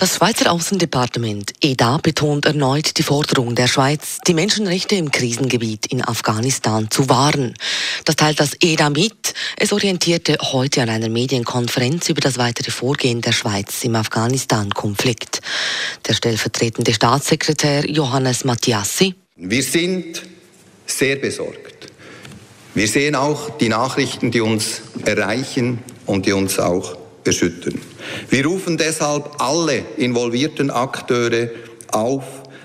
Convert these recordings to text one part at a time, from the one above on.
Das Schweizer Außendepartement EDA betont erneut die Forderung der Schweiz, die Menschenrechte im Krisengebiet in Afghanistan zu wahren. Das teilt das EDA mit. Es orientierte heute an einer Medienkonferenz über das weitere Vorgehen der Schweiz im Afghanistan-Konflikt. Der stellvertretende Staatssekretär Johannes Mattiassi. Wir sind sehr besorgt. Wir sehen auch die Nachrichten, die uns erreichen und die uns auch erschüttern. Wir rufen deshalb alle involvierten Akteure auf,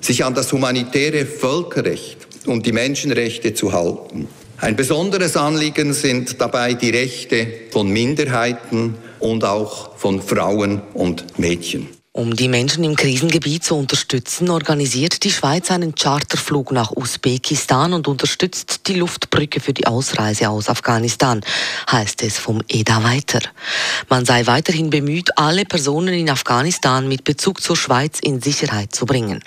sich an das humanitäre Völkerrecht und die Menschenrechte zu halten. Ein besonderes Anliegen sind dabei die Rechte von Minderheiten und auch von Frauen und Mädchen. Um die Menschen im Krisengebiet zu unterstützen, organisiert die Schweiz einen Charterflug nach Usbekistan und unterstützt die Luftbrücke für die Ausreise aus Afghanistan, heißt es vom EDA weiter. Man sei weiterhin bemüht, alle Personen in Afghanistan mit Bezug zur Schweiz in Sicherheit zu bringen.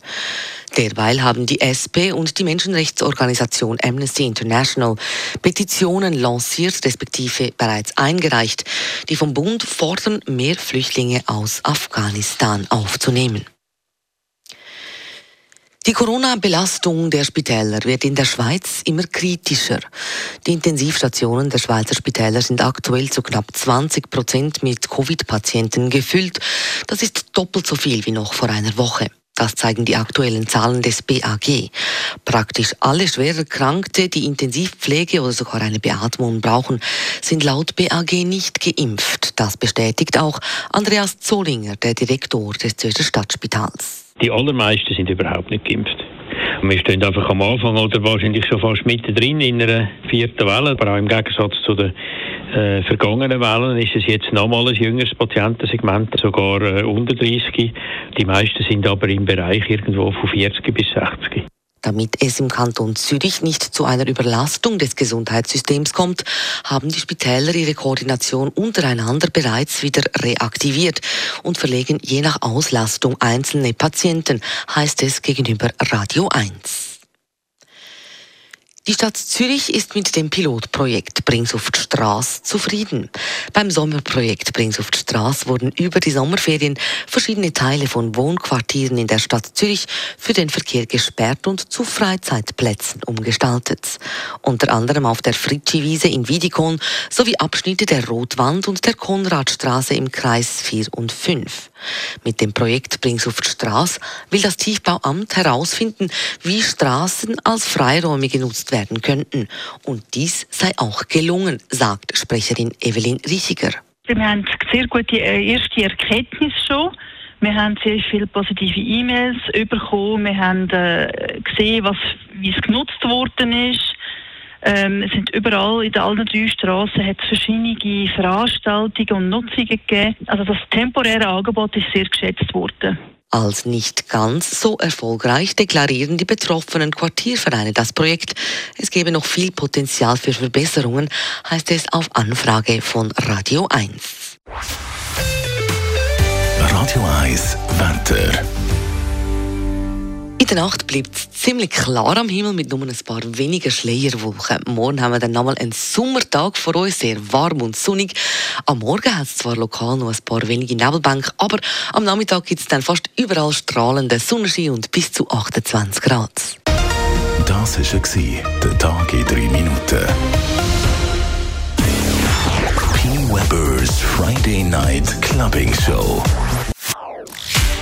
Derweil haben die SP und die Menschenrechtsorganisation Amnesty International Petitionen lanciert, respektive bereits eingereicht, die vom Bund fordern, mehr Flüchtlinge aus Afghanistan aufzunehmen. Die Corona-Belastung der Spitäler wird in der Schweiz immer kritischer. Die Intensivstationen der Schweizer Spitäler sind aktuell zu knapp 20 Prozent mit Covid-Patienten gefüllt. Das ist doppelt so viel wie noch vor einer Woche. Das zeigen die aktuellen Zahlen des BAG. Praktisch alle schwer Erkrankte, die Intensivpflege oder sogar eine Beatmung brauchen, sind laut BAG nicht geimpft. Das bestätigt auch Andreas Zollinger, der Direktor des Zürcher Stadtspitals. Die allermeisten sind überhaupt nicht geimpft. Wir stehen einfach am Anfang oder wahrscheinlich schon fast mittendrin in einer vierten Welle, aber auch im Gegensatz zu den äh, vergangenen Wellen ist es jetzt nochmal ein jüngeres Patientensegment, sogar äh, unter 30. Die meisten sind aber im Bereich irgendwo von 40 bis 60. Damit es im Kanton Zürich nicht zu einer Überlastung des Gesundheitssystems kommt, haben die Spitäler ihre Koordination untereinander bereits wieder reaktiviert und verlegen je nach Auslastung einzelne Patienten, heißt es gegenüber Radio 1. Die Stadt Zürich ist mit dem Pilotprojekt Brings auf die Straße zufrieden. Beim Sommerprojekt Brings auf die Straße wurden über die Sommerferien verschiedene Teile von Wohnquartieren in der Stadt Zürich für den Verkehr gesperrt und zu Freizeitplätzen umgestaltet. Unter anderem auf der Fritschi-Wiese in Wiedikon sowie Abschnitte der Rotwand und der Konradstraße im Kreis 4 und 5. Mit dem Projekt Brings auf die Straße will das Tiefbauamt herausfinden, wie Straßen als Freiräume genutzt werden könnten. Und dies sei auch gelungen, sagt Sprecherin Evelyn Richiger. Wir haben sehr gute äh, erste Erkenntnisse schon. Wir haben sehr viele positive E-Mails bekommen. Wir haben äh, gesehen, was, wie es genutzt worden ist. Ähm, es sind überall in allen drei Straßen hat es verschiedene Veranstaltungen und Nutzungen gegeben. Also das temporäre Angebot ist sehr geschätzt worden. Als nicht ganz so erfolgreich deklarieren die betroffenen Quartiervereine das Projekt. Es gebe noch viel Potenzial für Verbesserungen, heißt es auf Anfrage von Radio 1. Radio 1 Wetter. In der Nacht bleibt es ziemlich klar am Himmel mit nur ein paar weniger Schleierwolken. Morgen haben wir dann nochmal einen Sommertag vor uns, sehr warm und sonnig. Am Morgen hat es zwar lokal noch ein paar wenige Nebelbänke, aber am Nachmittag gibt es dann fast überall strahlende Sonnenschein und bis zu 28 Grad. Das war der Tag in drei Minuten. P. Weber's Friday Night Clubbing Show.